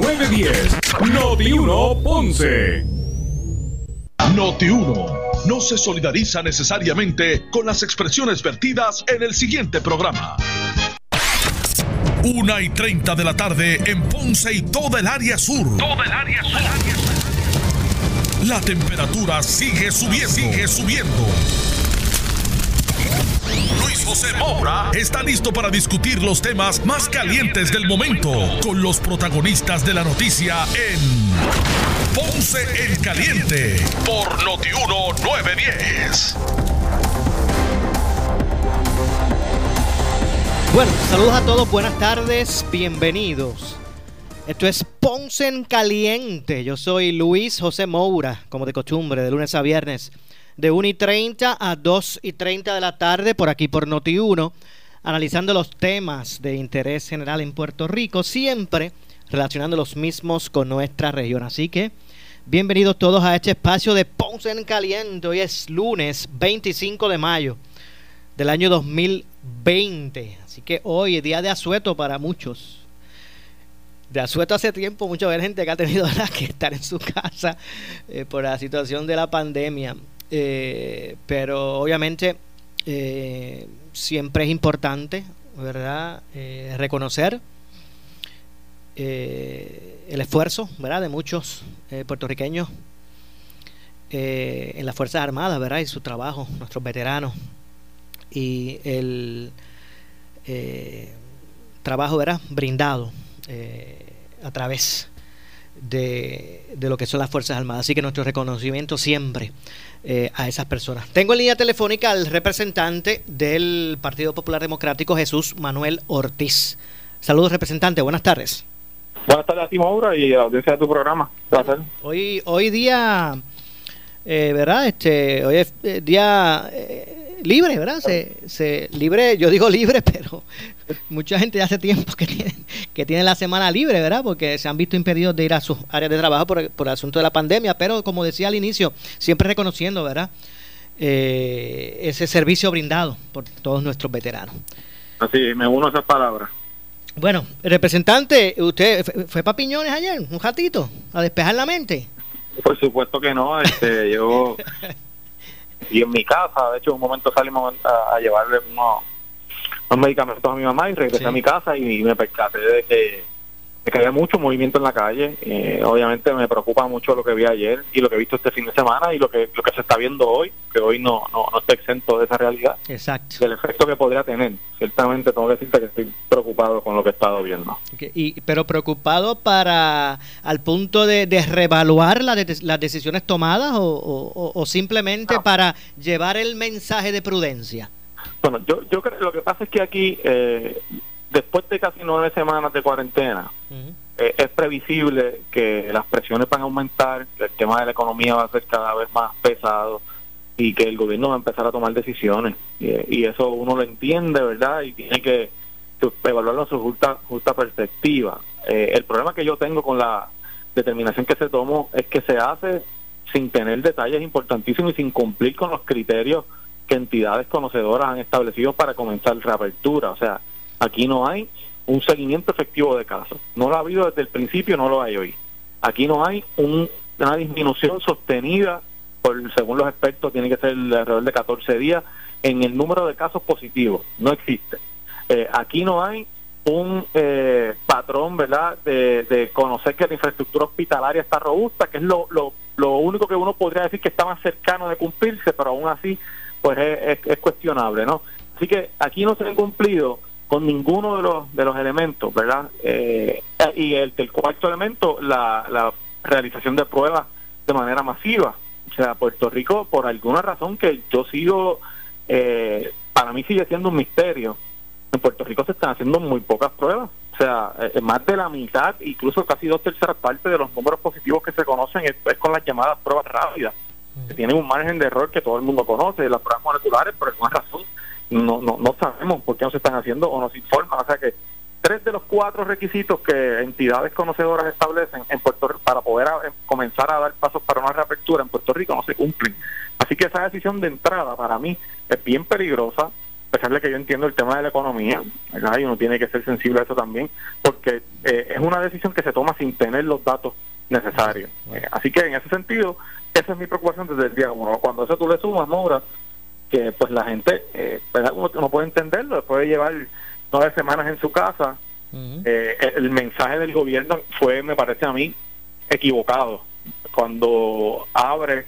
910. Noti 1 Ponce. Noti 1 no se solidariza necesariamente con las expresiones vertidas en el siguiente programa. Una y 30 de la tarde en Ponce y toda el área sur. Toda el área sur. La temperatura sigue subiendo. Sigue subiendo. José Moura está listo para discutir los temas más calientes del momento con los protagonistas de la noticia en Ponce en Caliente por Notiuno 910. Bueno, saludos a todos, buenas tardes, bienvenidos. Esto es Ponce en Caliente. Yo soy Luis José Moura, como de costumbre, de lunes a viernes de 1 y 30 a 2 y 30 de la tarde por aquí por Noti1, analizando los temas de interés general en Puerto Rico, siempre relacionando los mismos con nuestra región. Así que bienvenidos todos a este espacio de Ponce en Caliente. Hoy es lunes 25 de mayo del año 2020. Así que hoy es día de asueto para muchos. De asueto hace tiempo, mucha gente que ha tenido que estar en su casa eh, por la situación de la pandemia. Eh, pero obviamente eh, siempre es importante, ¿verdad? Eh, reconocer el esfuerzo, ¿verdad? De muchos puertorriqueños en las Fuerzas Armadas, ¿verdad? Y su trabajo, nuestros veteranos. Y el trabajo, ¿verdad? Brindado a través de, de, lo que son las Fuerzas Armadas. Así que nuestro reconocimiento siempre eh, a esas personas. Tengo en línea telefónica al representante del Partido Popular Democrático, Jesús Manuel Ortiz. Saludos, representante. Buenas tardes. Buenas tardes a ti, Maura, y a la audiencia de tu programa. Hoy, hoy día, eh, ¿verdad? Este, hoy es eh, día libre, ¿verdad? Se, se, libre, yo digo libre, pero mucha gente hace tiempo que tiene, que tiene la semana libre, ¿verdad? Porque se han visto impedidos de ir a sus áreas de trabajo por, por el asunto de la pandemia, pero como decía al inicio, siempre reconociendo, ¿verdad? Eh, ese servicio brindado por todos nuestros veteranos. Así, me uno a esas palabras. Bueno, representante, ¿usted fue para Piñones ayer, un ratito, a despejar la mente? Por supuesto que no, este, yo y en mi casa, de hecho, un momento salimos a, llevarle unos, medicamentos a mi mamá y regresé a mi casa y me percaté de que que había mucho movimiento en la calle. Eh, obviamente me preocupa mucho lo que vi ayer y lo que he visto este fin de semana y lo que lo que se está viendo hoy, que hoy no, no, no está exento de esa realidad. Exacto. Del efecto que podría tener. Ciertamente tengo que decirte que estoy preocupado con lo que he estado viendo. Y, pero preocupado para al punto de, de reevaluar las decisiones tomadas o, o, simplemente para llevar el mensaje de prudencia. Bueno, yo, yo creo lo que pasa es que aquí eh, después de casi nueve semanas de cuarentena, eh, es previsible que las presiones van a aumentar, que el tema de la economía va a ser cada vez más pesado y que el gobierno va a empezar a tomar decisiones. Y, eso uno lo entiende, ¿verdad? Y tiene que evaluarlo en su justa, justa perspectiva. Eh, el problema que yo tengo con la determinación que se tomó es que se hace sin tener detalles importantísimos y sin cumplir con los criterios que entidades conocedoras han establecido para comenzar reapertura. O sea, Aquí no hay un seguimiento efectivo de casos. No lo ha habido desde el principio, no lo hay hoy. Aquí no hay una disminución sostenida, por, según los expertos, tiene que ser alrededor de 14 días, en el número de casos positivos. No existe. Eh, aquí no hay un eh, patrón, ¿verdad?, de, conocer que la infraestructura hospitalaria está robusta, que es lo, lo, lo, único que uno podría decir que está más cercano de cumplirse, pero aún así, pues es, es cuestionable, ¿no? Así que aquí no se han cumplido con ninguno de los de los elementos, ¿verdad? Eh, y el, el, cuarto elemento, la, la realización de pruebas de manera masiva. O sea, Puerto Rico, por alguna razón que yo sigo, eh, para mí sigue siendo un misterio. En Puerto Rico se están haciendo muy pocas pruebas. O sea, eh, más de la mitad, incluso casi dos terceras partes de los números positivos que se conocen es, con las llamadas pruebas rápidas, que tienen un margen de error que todo el mundo conoce. Las pruebas moleculares, por alguna razón, no, no, no sabemos por qué no se están haciendo o nos informan. O sea que tres de los cuatro requisitos que entidades conocedoras establecen en Puerto para poder comenzar a dar pasos para una reapertura en Puerto Rico no se cumplen. Así que esa decisión de entrada para mí es bien peligrosa a pesar de que yo entiendo el tema de la economía, ¿verdad? y uno tiene que ser sensible a eso también, porque eh, es una decisión que se toma sin tener los datos necesarios. Eh, así que en ese sentido, esa es mi preocupación desde el día uno. Cuando eso tú le sumas, Mora, que pues la gente, eh, Uno, puede entenderlo, después de llevar nueve semanas en su casa, eh, el mensaje del gobierno fue, me parece a mí, equivocado. Cuando abre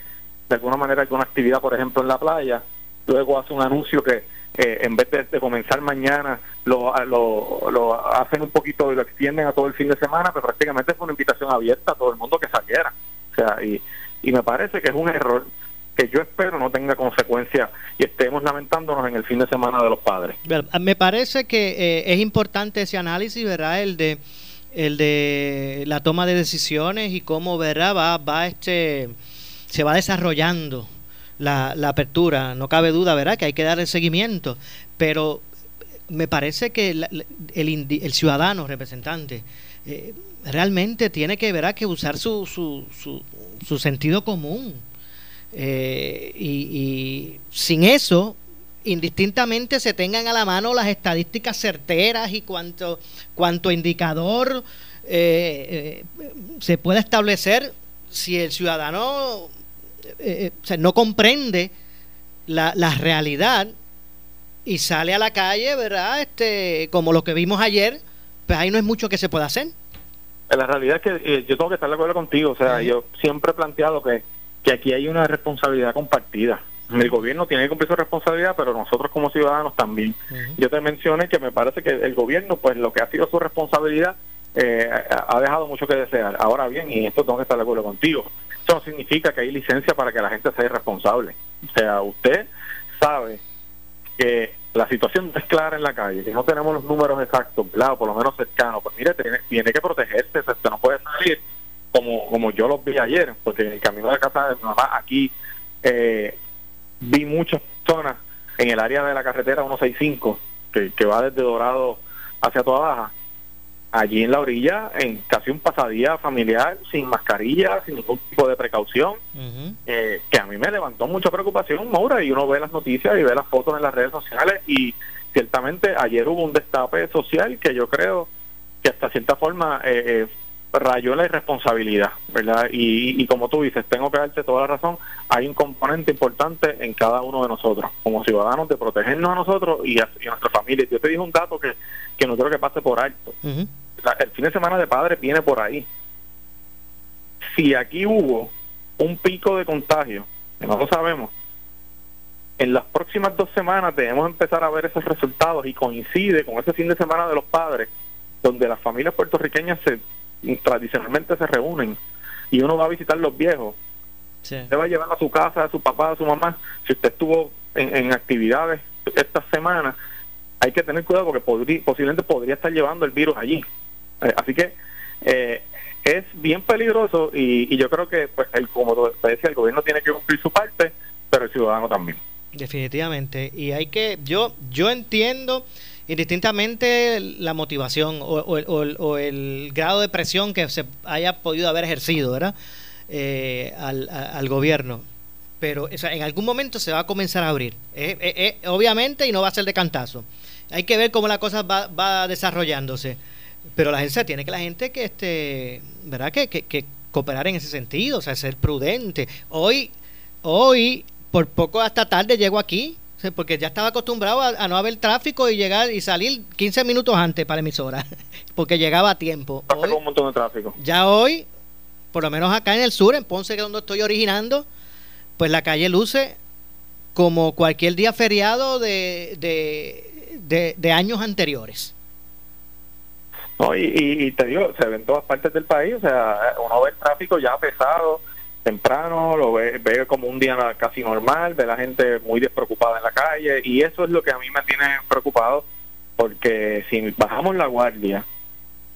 de alguna manera alguna actividad, por ejemplo, en la playa, luego hace un anuncio que eh, en vez de, comenzar mañana lo, lo, lo, hacen un poquito y lo extienden a todo el fin de semana, pero prácticamente fue una invitación abierta a todo el mundo que saliera. O sea, y, y me parece que es un error que yo espero no tenga consecuencias y estemos lamentándonos en el fin de semana de los padres. Me parece que eh, es importante ese análisis, ¿verdad? El de el de la toma de decisiones y cómo, ¿verdad? Va, va este se va desarrollando la, la apertura. No cabe duda, ¿verdad? Que hay que dar el seguimiento, pero me parece que el, el, ciudadano representante eh, realmente tiene que, ¿verdad? que usar su, su, su, su sentido común eh, y, sin eso, indistintamente se tengan a la mano las estadísticas certeras y cuánto, cuánto indicador eh, eh, se puede establecer si el ciudadano no comprende la, la, realidad y sale a la calle, ¿verdad? Este, como lo que vimos ayer, pues ahí no es mucho que se pueda hacer. La realidad es que yo tengo que estar de acuerdo contigo, o sea, yo siempre he planteado que que aquí hay una responsabilidad compartida. El gobierno tiene que cumplir su responsabilidad, pero nosotros como ciudadanos también. Yo te mencioné que me parece que el gobierno, pues lo que ha sido su responsabilidad, eh, ha dejado mucho que desear. Ahora bien, y esto tengo que estar de acuerdo contigo, eso no significa que hay licencia para que la gente sea irresponsable. O sea, usted sabe que la situación es clara en la calle, que no tenemos los números exactos, claro, por lo menos cercanos, pues mire, tiene, tiene que protegerse, usted no puede salir como, como yo los vi ayer, porque en el camino de la casa de mi mamá aquí eh, vi muchas personas en el área de la carretera 165, que, que va desde Dorado hacia toda baja, allí en la orilla, en casi un pasadía familiar, sin mascarilla, sin ningún tipo de precaución, eh, que a mí me levantó mucha preocupación, Maura, y uno ve las noticias y ve las fotos en las redes sociales, y ciertamente ayer hubo un destape social que yo creo que hasta cierta forma eh, eh rayó la irresponsabilidad, ¿verdad? Y, como tú dices, tengo que darte toda la razón, hay un componente importante en cada uno de nosotros, como ciudadanos, de protegernos a nosotros y a, nuestra familia. Yo te dije un dato que, que no quiero que pase por alto. el fin de semana de padres viene por ahí. Si aquí hubo un pico de contagio, que no lo sabemos, en las próximas dos semanas debemos empezar a ver esos resultados y coincide con ese fin de semana de los padres, donde las familias puertorriqueñas se tradicionalmente se reúnen y uno va a visitar los viejos. Usted va a llevar a su casa, a su papá, a su mamá. Si usted estuvo en, actividades esta semana, hay que tener cuidado porque posiblemente podría estar llevando el virus allí. Eh, así que eh, es bien peligroso y, yo creo que, pues, el, como te decía, el gobierno tiene que cumplir su parte, pero el ciudadano también. Definitivamente. Y hay que, yo, yo entiendo indistintamente la motivación o, el grado de presión que se haya podido haber ejercido ¿verdad? Eh, al, gobierno. Pero en algún momento se va a comenzar a abrir, eh, eh, obviamente, y no va a ser de cantazo. Hay que ver cómo la cosa va, desarrollándose. Pero la gente tiene que la gente que este, ¿verdad? Que, que cooperar en ese sentido, o sea, ser prudente. Hoy, hoy, por poco hasta tarde llego aquí porque ya estaba acostumbrado a, no haber tráfico y llegar y salir 15 minutos antes para la emisora, porque llegaba a tiempo. un montón de tráfico. Ya hoy, por lo menos acá en el sur, en Ponce, que es donde estoy originando, pues la calle luce como cualquier día feriado de, de, años anteriores. No, y, y, te digo, se ve en todas partes del país, o sea, uno ve el tráfico ya pesado, temprano, lo ve, ve, como un día casi normal, ve la gente muy despreocupada en la calle y eso es lo que a mí me tiene preocupado porque si bajamos la guardia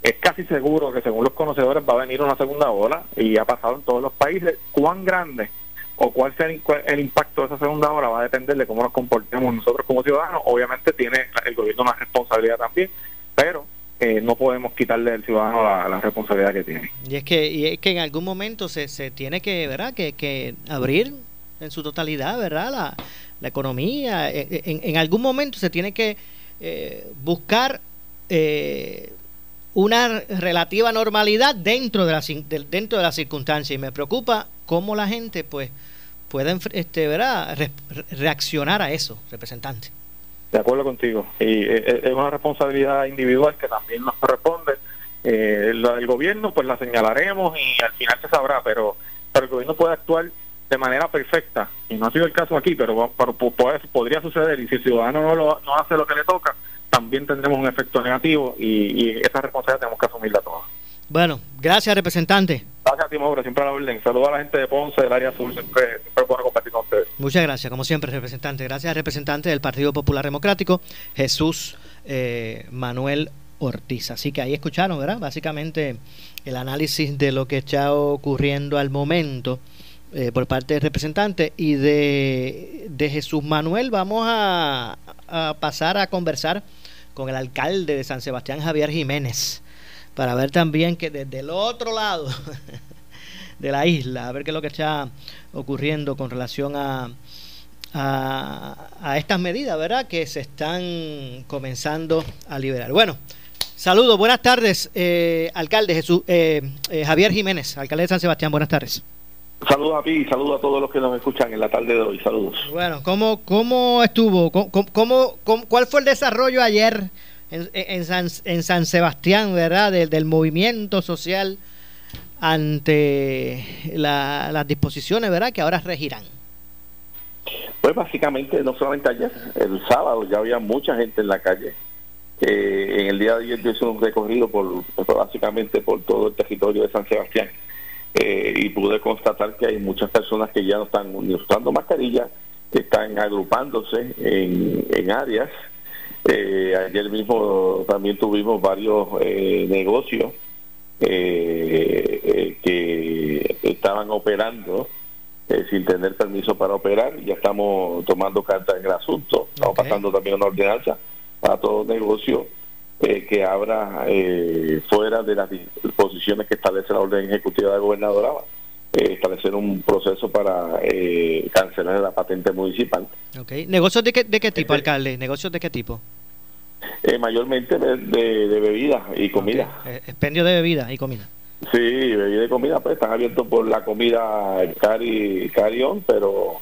es casi seguro que según los conocedores va a venir una segunda ola y ha pasado en todos los países. ¿Cuán grande o cuál sea el, impacto de esa segunda ola va a depender de cómo nos comportemos nosotros como ciudadanos? Obviamente tiene el gobierno una responsabilidad también, pero eh, no podemos quitarle al ciudadano la, responsabilidad que tiene. Y es que, y es que en algún momento se, se tiene que, ¿verdad? Que, que abrir en su totalidad, ¿verdad? La, la economía. E, e, en, en, algún momento se tiene que eh, buscar eh, una relativa normalidad dentro de, la, dentro de las circunstancias y me preocupa cómo la gente pues puede este, ¿verdad? reaccionar a eso, representante. De acuerdo contigo. Y eh, eh, es una responsabilidad individual que también nos corresponde. Eh, el, gobierno pues la señalaremos y al final se sabrá, pero, pero el gobierno puede actuar de manera perfecta y no ha sido el caso aquí, pero, podría suceder y si el ciudadano no, lo, no hace lo que le toca, también tendremos un efecto negativo y, esa responsabilidad tenemos que asumirla todos. Bueno, gracias representante. Gracias a ti, siempre a la orden. Saludos a la gente de Ponce, del área azul, siempre, siempre compartir con ustedes. Muchas gracias, como siempre, representante. Gracias representante del Partido Popular Democrático, Jesús eh, Manuel Ortiz. Así que ahí escucharon, ¿verdad? Básicamente el análisis de lo que está ocurriendo al momento eh, por parte del representante y de, de Jesús Manuel vamos a pasar a conversar con el alcalde de San Sebastián, Javier Jiménez, para ver también que desde el otro lado de la isla, a ver qué es lo que está ocurriendo con relación a, a, estas medidas, ¿verdad? Que se están comenzando a liberar. Bueno, saludos, buenas tardes, eh, alcalde Jesús, eh, eh, Javier Jiménez, alcalde de San Sebastián, buenas tardes. Saludos a ti y saludos a todos los que nos escuchan en la tarde de hoy. Saludos. Bueno, ¿cómo, cómo estuvo? ¿Cómo, cuál fue el desarrollo ayer en, San, en San Sebastián, verdad, del, del movimiento social ante las disposiciones, verdad, que ahora regirán? Pues básicamente, no solamente ayer, el sábado ya había mucha gente en la calle. en el día de ayer yo hice un recorrido por básicamente por todo el territorio de San Sebastián eh, y pude constatar que hay muchas personas que ya no están usando mascarillas, que están agrupándose en, áreas. Eh, ayer mismo también tuvimos varios eh, negocios que estaban operando sin tener permiso para operar. Ya estamos tomando cartas en el asunto. Estamos pasando también una ordenanza para todo negocio eh, que abra eh, fuera de las disposiciones que establece la orden ejecutiva de la gobernadora, eh, establecer un proceso para cancelar la patente municipal. Okay. ¿Negocios de qué, de qué tipo, este alcalde? ¿Negocios de qué tipo? mayormente de, de, bebidas y comida. Expendio de bebidas y comida. Sí, bebida y comida, pues están abiertos por la comida cari, carión, pero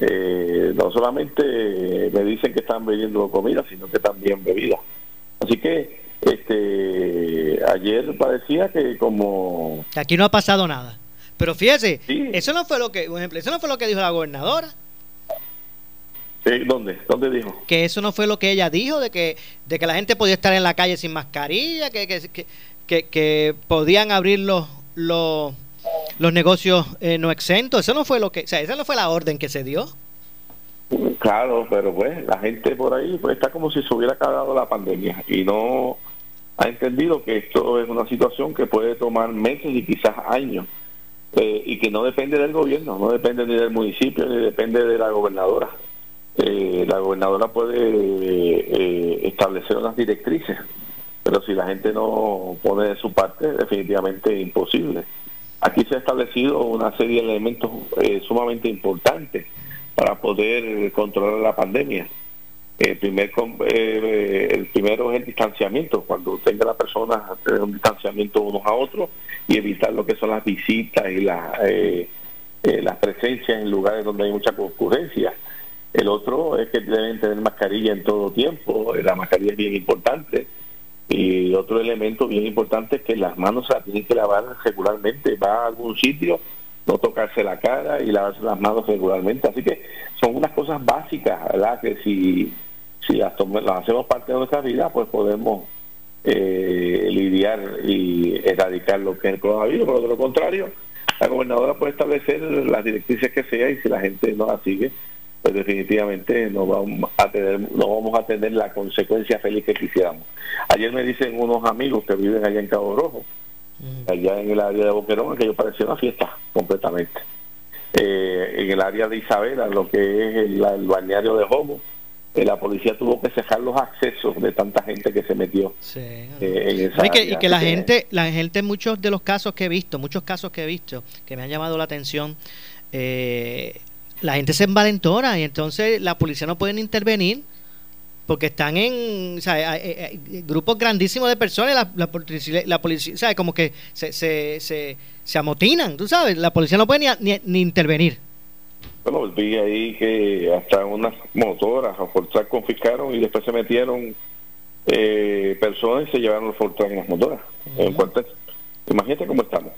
no solamente me dicen que están vendiendo comida, sino que también bebidas. Así que este ayer parecía que como aquí no ha pasado nada. Pero fíjese, eso no fue lo que, por ejemplo, eso no fue lo que dijo la gobernadora. ¿Dónde? ¿Dónde dijo? Que eso no fue lo que ella dijo, de que, de que la gente podía estar en la calle sin mascarilla, que, que, que, que podían abrir los, los, los negocios eh, no exentos. Eso no fue lo que, o sea, esa no fue la orden que se dio. Claro, pero pues la gente por ahí pues está como si se hubiera acabado la pandemia y no ha entendido que esto es una situación que puede tomar meses y quizás años eh, y que no depende del gobierno, no depende ni del municipio ni depende de la gobernadora. Eh, la gobernadora puede eh, establecer unas directrices, pero si la gente no pone de su parte, definitivamente imposible. Aquí se ha establecido una serie de elementos sumamente importantes para poder controlar la pandemia. El, primer, eh, el primero es el distanciamiento, cuando tenga la persona tener un distanciamiento unos a otros y evitar lo que son las visitas y las, eh, eh, las presencias en lugares donde hay mucha concurrencia. El otro es que deben tener mascarilla en todo tiempo, la mascarilla es bien importante. Y otro elemento bien importante es que las manos se las tienen que lavar regularmente. Va a algún sitio, no tocarse la cara y lavarse las manos regularmente. Así que son unas cosas básicas, ¿verdad? Que si, si las, hacemos parte de nuestra vida, pues podemos eh, lidiar y erradicar lo que es el coronavirus. Por lo contrario, la gobernadora puede establecer las directrices que sea y si la gente no las sigue, pues definitivamente no vamos a tener no vamos a tener la consecuencia feliz que quisiéramos. Ayer me dicen unos amigos que viven allá en Cabo Rojo allá en el área de Boquerón, aquello parecía una fiesta completamente. Eh, en el área de Isabela, lo que es el, balneario de Homo, eh, la policía tuvo que cejar los accesos de tanta gente que se metió eh, en esa y que, y que la gente, la gente, muchos de los casos que he visto, muchos casos que he visto, que me han llamado la atención, la gente se envalentona y entonces la policía no puede intervenir porque están en o sea, grupos grandísimos de personas la, la, la policía, ¿sabes? como que se, se, se, se, amotinan, tú sabes, la policía no puede ni, ni, intervenir. Bueno, vi ahí que hasta unas motoras a Fortrack confiscaron y después se metieron eh, personas y se llevaron los Fortrack en las motoras. en Imagínate cómo estamos.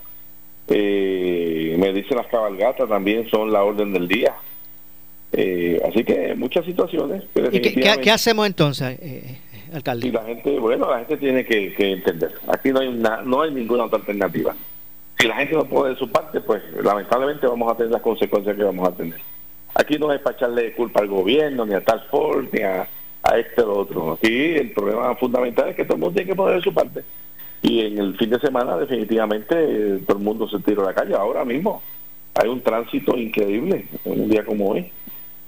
Eh, me dicen las cabalgatas también son la orden del día. Eh, así que muchas situaciones. ¿Y qué, hacemos entonces, eh, alcalde? Y la gente, bueno, la gente tiene que, entender. Aquí no hay no hay ninguna otra alternativa. Si la gente no pone de su parte, pues lamentablemente vamos a tener las consecuencias que vamos a tener. Aquí no es para echarle culpa al gobierno, ni a tal Ford, ni a, a este o otro. Aquí el problema fundamental es que todo el mundo tiene que poner de su parte. Y en el fin de semana definitivamente todo el mundo se tiró a la calle. Ahora mismo hay un tránsito increíble, un día como hoy.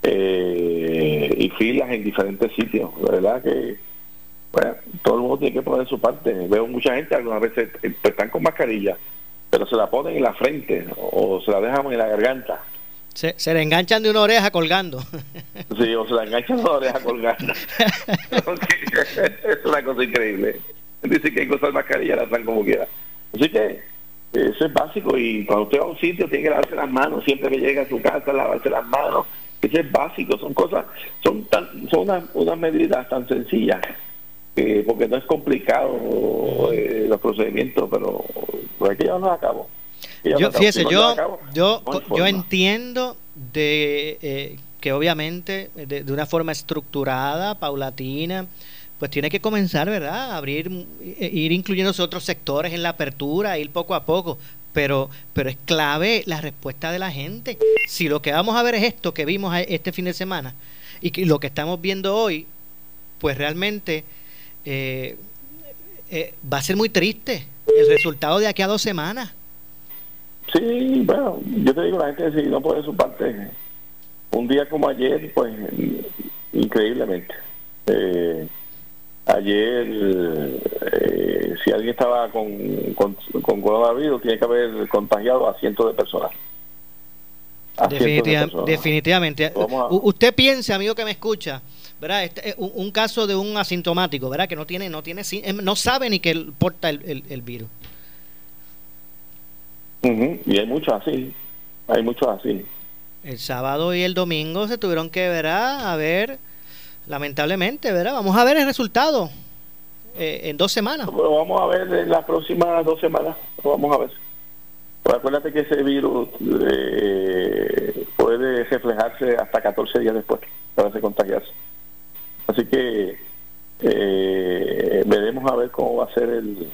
Eh, y filas en diferentes sitios. La verdad que bueno, todo el mundo tiene que poner su parte. Veo mucha gente, algunas veces eh, pues, están con mascarilla, pero se la ponen en la frente o se la dejan en la garganta. Se, se le enganchan de una oreja colgando. Sí, o se la enganchan de una oreja colgando. es una cosa increíble. Dice que hay que usar mascarilla, la traen como quiera. Así que eso es básico y cuando usted va a un sitio tiene que lavarse las manos, siempre que llega a su casa, lavarse las manos. Eso es básico, son cosas, son tan, son unas, unas medidas tan sencillas, porque no es complicado eh, los procedimientos, pero pues hay que llevarlos a cabo. Yo, fíjese, yo, yo, yo entiendo de eh, que obviamente de, de, una forma estructurada, paulatina, pues tiene que comenzar, ¿verdad? A abrir, eh, ir incluyendo otros sectores en la apertura, ir poco a poco. Pero, pero es clave la respuesta de la gente. Si lo que vamos a ver es esto que vimos este fin de semana y que lo que estamos viendo hoy, pues realmente eh, eh, va a ser muy triste el resultado de aquí a dos semanas. Sí, bueno, yo te digo, la gente no puede su parte. Un día como ayer, pues increíblemente. Eh, Ayer, eh, si alguien estaba con, con, con, coronavirus, tiene que haber contagiado a cientos de personas. Definitivamente. Usted piense, amigo que me escucha, ¿verdad? Este, un, un, caso de un asintomático, ¿verdad? Que no tiene, no tiene, no sabe ni que porta el, el, virus. Y hay muchos así, hay muchos así. El sábado y el domingo se tuvieron que, ¿verdad? A ver lamentablemente, ¿verdad? Vamos a ver el resultado eh, en dos semanas. Lo vamos a ver en las próximas dos semanas, vamos a ver. Pero acuérdate que ese virus eh, puede reflejarse hasta 14 días después para se contagiarse. Así que eh, veremos a ver cómo va a ser el,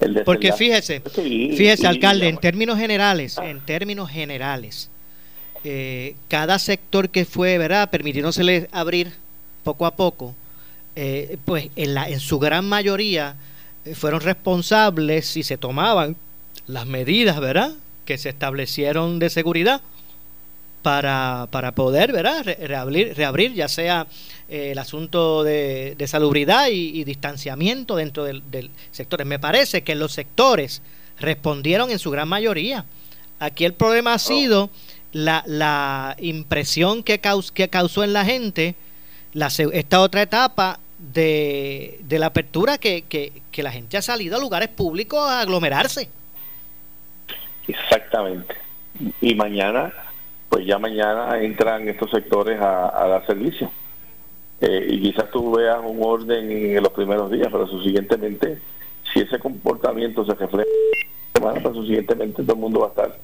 el Porque fíjese, fíjese, alcalde, en términos generales, en términos generales, cada sector que fue, ¿verdad? Permitiéndosele abrir poco a poco, eh, pues en, la, en su gran mayoría eh, fueron responsables y se tomaban las medidas, ¿verdad?, que se establecieron de seguridad para, para poder, ¿verdad?, reabrir, reabrir ya sea eh, el asunto de, salubridad y, distanciamiento dentro del, sector. Me parece que los sectores respondieron en su gran mayoría. Aquí el problema ha oh. sido la, la impresión que, que causó en la gente esta otra etapa de, la apertura que, que, la gente ha salido a lugares públicos a aglomerarse. Exactamente. Y mañana, pues ya mañana entran estos sectores a, dar servicio. Eh, y quizás tú veas un orden en los primeros días, pero subsiguientemente, si ese comportamiento se refleja, semana, pues subsiguientemente todo el mundo va a estar,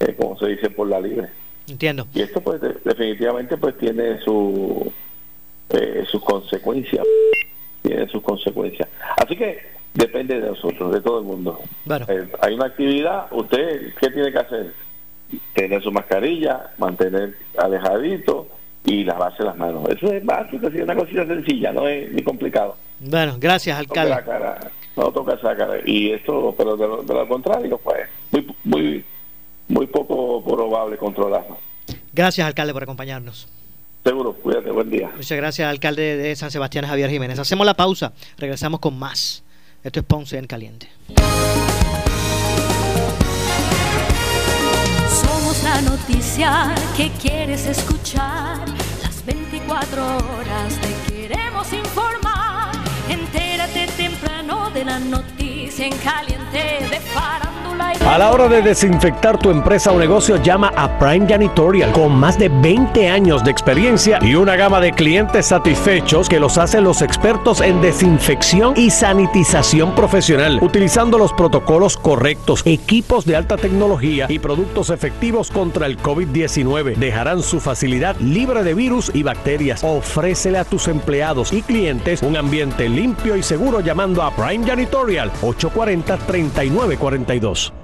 eh, como se dice, por la libre. Entiendo. Y esto pues definitivamente pues tiene su eh, sus consecuencias, tiene sus consecuencias. Así que depende de nosotros, de todo el mundo. Eh, hay una actividad, usted, ¿qué tiene que hacer? Tener su mascarilla, mantener alejadito y lavarse las manos. Eso es básico, es una cosita sencilla, no es ni complicado. Bueno, gracias, alcalde. no toca esa cara. Y esto, pero de lo, contrario, pues muy, muy, muy poco probable controlarlo. Gracias, alcalde, por acompañarnos. Seguro, cuídate, buen día. Muchas gracias, alcalde de San Sebastián, Javier Jiménez. Hacemos la pausa, regresamos con más. Esto es Ponce en Caliente. Somos la noticia que quieres escuchar. Las 24 horas te queremos informar. Entérate temprano de la noticia en caliente de farándula y de A la hora de desinfectar tu empresa o negocio, llama a Prime Janitorial con más de 20 años de experiencia y una gama de clientes satisfechos que los hacen los expertos en desinfección y sanitización profesional, utilizando los protocolos correctos, equipos de alta tecnología y productos efectivos contra el COVID-19. Dejarán su facilidad libre de virus y bacterias. Ofrécele a tus empleados y clientes un ambiente limpio y seguro llamando a Prime Janitorial 840-3942.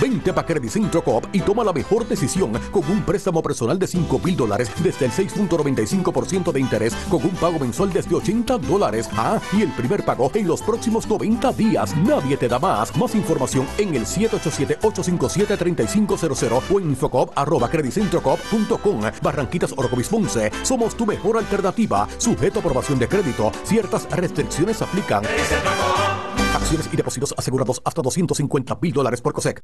Vente a Credit Centro Coop y toma la mejor decisión con un préstamo personal de 5 mil dólares desde el 6.95% de interés con un pago mensual desde 80 dólares. Ah, y el primer pago en los próximos 90 días. Nadie te da más. Más información en el 787-857-3500 o en infocop arroba creditcentrocoop.com. Barranquitas Orocovis Ponce. Somos tu mejor alternativa. Sujeto a aprobación de crédito. Ciertas restricciones aplican. Acciones y depósitos asegurados hasta 250 mil dólares por COSEC.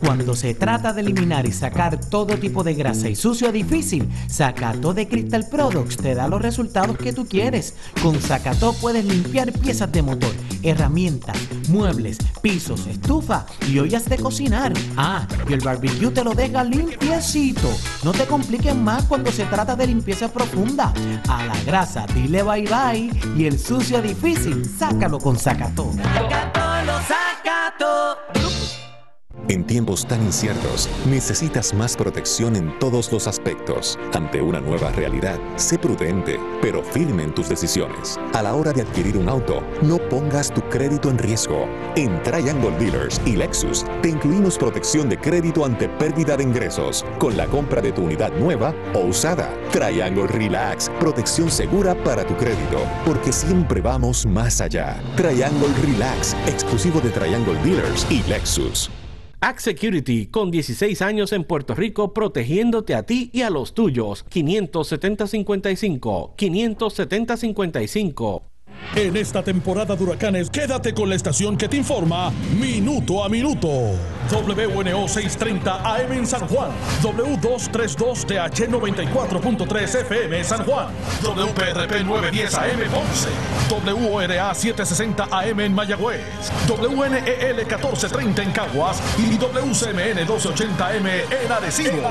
Cuando se trata de eliminar y sacar todo tipo de grasa y sucio difícil, Sacato de Crystal Products te da los resultados que tú quieres. Con Sacato puedes limpiar piezas de motor, herramientas, muebles, pisos, estufa y ollas de cocinar. Ah, y el barbecue te lo deja limpiecito. No te compliques más cuando se trata de limpieza profunda. A la grasa dile bye bye y el sucio difícil, sácalo con Sacato. En tiempos tan inciertos, necesitas más protección en todos los aspectos. Ante una nueva realidad, sé prudente, pero firme en tus decisiones. A la hora de adquirir un auto, no pongas tu crédito en riesgo. En Triangle Dealers y Lexus, te incluimos protección de crédito ante pérdida de ingresos con la compra de tu unidad nueva o usada. Triangle Relax, protección segura para tu crédito, porque siempre vamos más allá. Triangle Relax, exclusivo de Triangle Dealers y Lexus. Act Security, con 16 años en Puerto Rico, protegiéndote a ti y a los tuyos. 570-55. 570-55. En esta temporada de huracanes, quédate con la estación que te informa minuto a minuto. WNO 630 AM en San Juan, W232TH 94.3 FM San Juan, WPRP 910 AM Ponce, WORA 760 AM en Mayagüez, WNEL 1430 en Caguas y WCMN 1280 AM en Arecibo.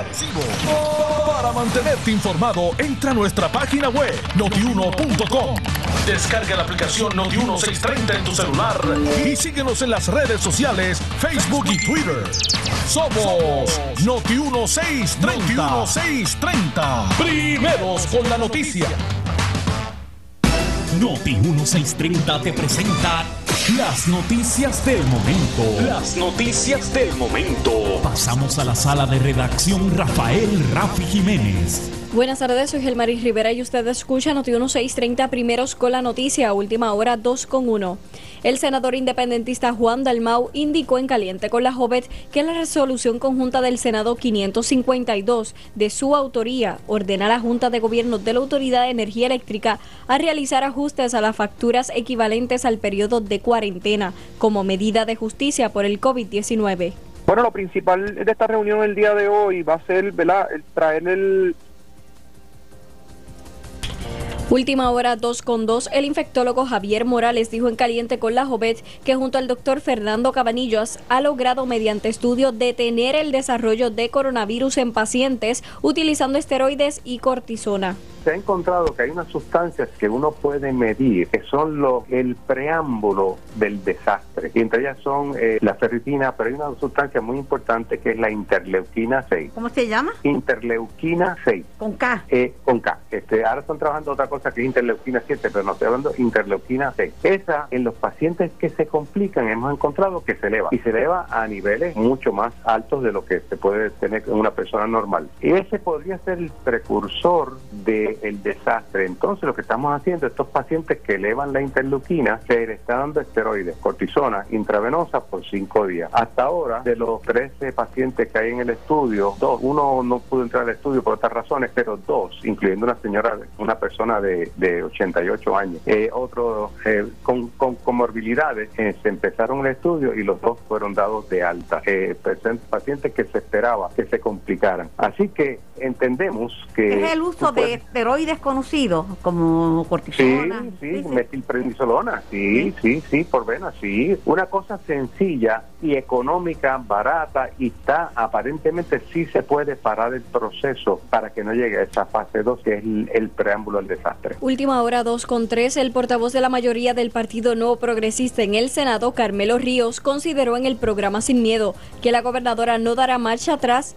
Para mantenerte informado, entra a nuestra página web notiuno.com. Descarga la aplicación Noti1630 en tu celular y síguenos en las redes sociales, Facebook y Twitter. Somos Noti1630. Noti1630. Primeros con la noticia. Noti 1630 te presenta las noticias del momento. Las noticias del momento. Pasamos a la sala de redacción Rafael Rafi Jiménez. Buenas tardes, soy Gelmaris Rivera y usted escucha Noti 1630 primeros con la noticia, última hora 2 con 1. El senador independentista Juan Dalmau indicó en caliente con la Jovet que la resolución conjunta del Senado 552 de su autoría ordena a la Junta de Gobierno de la Autoridad de Energía Eléctrica a realizar ajustes a las facturas equivalentes al periodo de cuarentena como medida de justicia por el COVID-19. Bueno, lo principal de esta reunión el día de hoy va a ser ¿verdad? traer el Última hora 2 con 2, el infectólogo Javier Morales dijo en caliente con la Jovet que junto al doctor Fernando Cabanillas ha logrado mediante estudio detener el desarrollo de coronavirus en pacientes utilizando esteroides y cortisona. Se ha encontrado que hay unas sustancias que uno puede medir, que son lo, el preámbulo del desastre. Y entre ellas son eh, la ferritina, pero hay una sustancia muy importante que es la interleuquina 6. ¿Cómo se llama? Interleuquina 6. Con K. Eh, con K. Este, ahora están trabajando otra cosa que es interleuquina 7, pero no estoy hablando de interleuquina 6. Esa, en los pacientes que se complican, hemos encontrado que se eleva. Y se eleva a niveles mucho más altos de lo que se puede tener en una persona normal. Y ese podría ser el precursor del desastre. Entonces, lo que estamos haciendo, estos pacientes que elevan la interleuquina, se le está dando esteroides, cortisona intravenosa por cinco días. Hasta ahora, de los 13 pacientes que hay en el estudio, dos, uno no pudo entrar al estudio por otras razones, pero dos, incluyendo una señora, una persona de, de 88 años, eh, otro eh, con, con comorbilidades, eh, se empezaron el estudio y los dos fueron dados de alta. Eh, pacientes que se esperaba que se complicaran. Así que entendemos que... Es el uso de esteroides conocidos como cortisona. Sí, sí, sí, metilprednisolona, sí, sí, sí, por vena, sí. Una cosa sencilla y económica, barata y está aparentemente sí se puede parar el proceso para que no llegue a esa fase 2 que es el, el preámbulo al desastre. Última hora 2 con 3, el portavoz de la mayoría del Partido No Progresista en el Senado, Carmelo Ríos, consideró en el programa Sin Miedo que la gobernadora no dará marcha atrás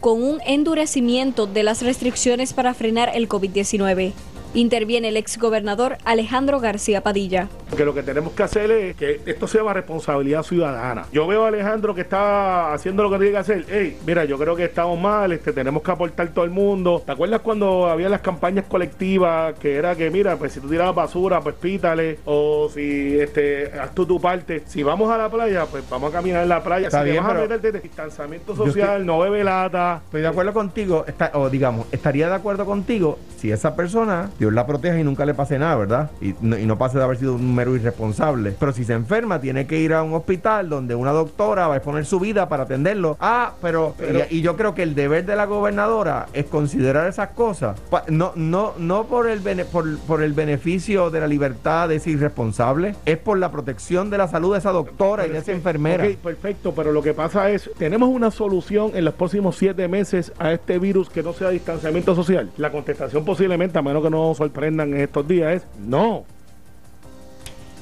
con un endurecimiento de las restricciones para frenar el COVID-19. Interviene el exgobernador Alejandro García Padilla. Que lo que tenemos que hacer es que esto sea una responsabilidad ciudadana. Yo veo a Alejandro que está haciendo lo que tiene que hacer. Hey, mira, yo creo que estamos mal, este, tenemos que aportar todo el mundo. ¿Te acuerdas cuando había las campañas colectivas que era que, mira, pues si tú tirabas basura, pues pítale. O si este, haz tú tu parte. Si vamos a la playa, pues vamos a caminar en la playa. Está si te bien, vas a pero- meterte de distanciamiento social, estoy- no bebe lata. Estoy de acuerdo contigo, está- o digamos, estaría de acuerdo contigo si esa persona, Dios la proteja y nunca le pase nada, ¿verdad? Y no, y no pase de haber sido un mero irresponsable. Pero si se enferma, tiene que ir a un hospital donde una doctora va a exponer su vida para atenderlo. Ah, pero, Pero- y, y yo creo que el deber de la gobernadora es considerar esas cosas. Pa- No, no, no por el bene- por, por el beneficio de la libertad de ese irresponsable, es por la protección de la salud de esa doctora y de esa enfermera. Ok, perfecto, pero lo que pasa es, tenemos una solución en los próximos siete meses a este virus que no sea distanciamiento social. La contestación posiblemente, a menos que sorprendan en estos días, es no.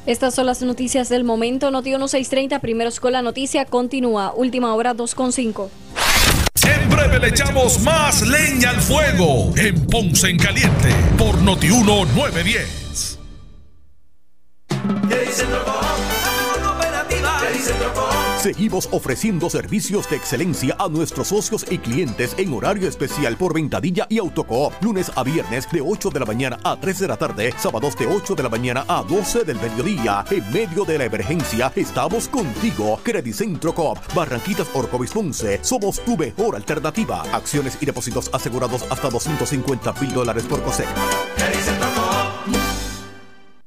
Estas son las noticias del momento. Noti 1630, primeros con la noticia, continúa. Última hora 2 con 5. En breve le echamos más leña al fuego en Ponce en Caliente por Notiuno 910. Seguimos ofreciendo servicios de excelencia a nuestros socios y clientes en horario especial por Ventadilla y Autocoop. Lunes a viernes de 8 de la mañana a 3 de la tarde, sábados de 8 de la mañana a 12 del mediodía. En medio de la emergencia, estamos contigo. Credicentro Coop, Barranquitas Orcovis Ponce. Somos tu mejor alternativa. Acciones y depósitos asegurados hasta 250 mil dólares por COSEC.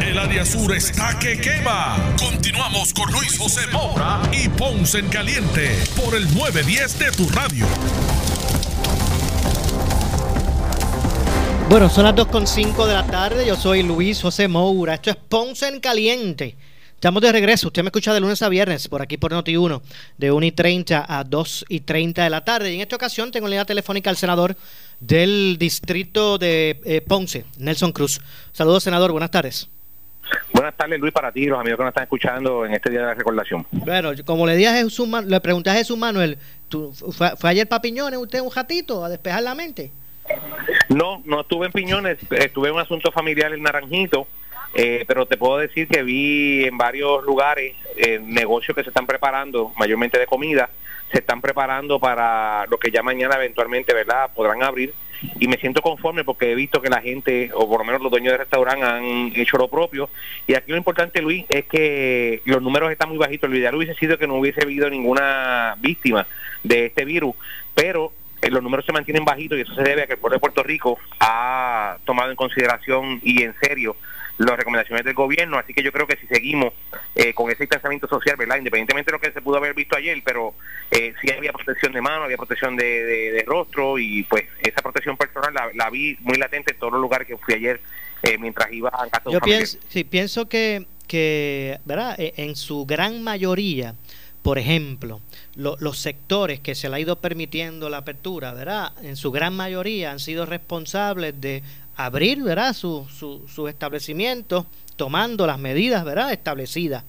El área sur está que quema. Continuamos con Luis José Moura y Ponce en Caliente por el 910 de tu radio. Bueno, son las 2.5 de la tarde. Yo soy Luis José Moura. Esto es Ponce en Caliente. Estamos de regreso. Usted me escucha de lunes a viernes por aquí por Noti1, de 1 y 30 a 2 y 30 de la tarde. Y en esta ocasión tengo en línea telefónica al senador del distrito de eh, Ponce, Nelson Cruz. Saludos, senador. Buenas tardes. Buenas tardes, Luis, para ti y los amigos que nos están escuchando en este día de la recordación. Bueno, como le dije a Jesús, le pregunté a Jesús Manuel, ¿tú, fue, fue ayer para Piñones usted un ratito a despejar la mente? No, no estuve en Piñones, estuve en un asunto familiar en Naranjito, eh, pero te puedo decir que vi en varios lugares eh, negocios que se están preparando, mayormente de comida, se están preparando para lo que ya mañana eventualmente, ¿verdad?, podrán abrir. Y me siento conforme porque he visto que la gente, o por lo menos los dueños de restaurante, han hecho lo propio. Y aquí lo importante, Luis, es que los números están muy bajitos. Lo ideal hubiese sido que no hubiese habido ninguna víctima de este virus, pero eh, los números se mantienen bajitos y eso se debe a que el pueblo de Puerto Rico ha tomado en consideración y en serio las recomendaciones del gobierno, así que yo creo que si seguimos eh, con ese distanciamiento social, ¿verdad? Independientemente de lo que se pudo haber visto ayer, pero eh, sí había protección de mano, había protección de, rostro y pues esa protección personal la, vi muy latente en todos los lugares que fui ayer eh, mientras iba a casa Yo pienso, sí, pienso que, que, ¿verdad? E, en su gran mayoría, por ejemplo, los sectores que se le ha ido permitiendo la apertura, ¿verdad? En su gran mayoría han sido responsables de abrir ¿verdad? Sus su, establecimientos tomando las medidas ¿verdad? establecidas.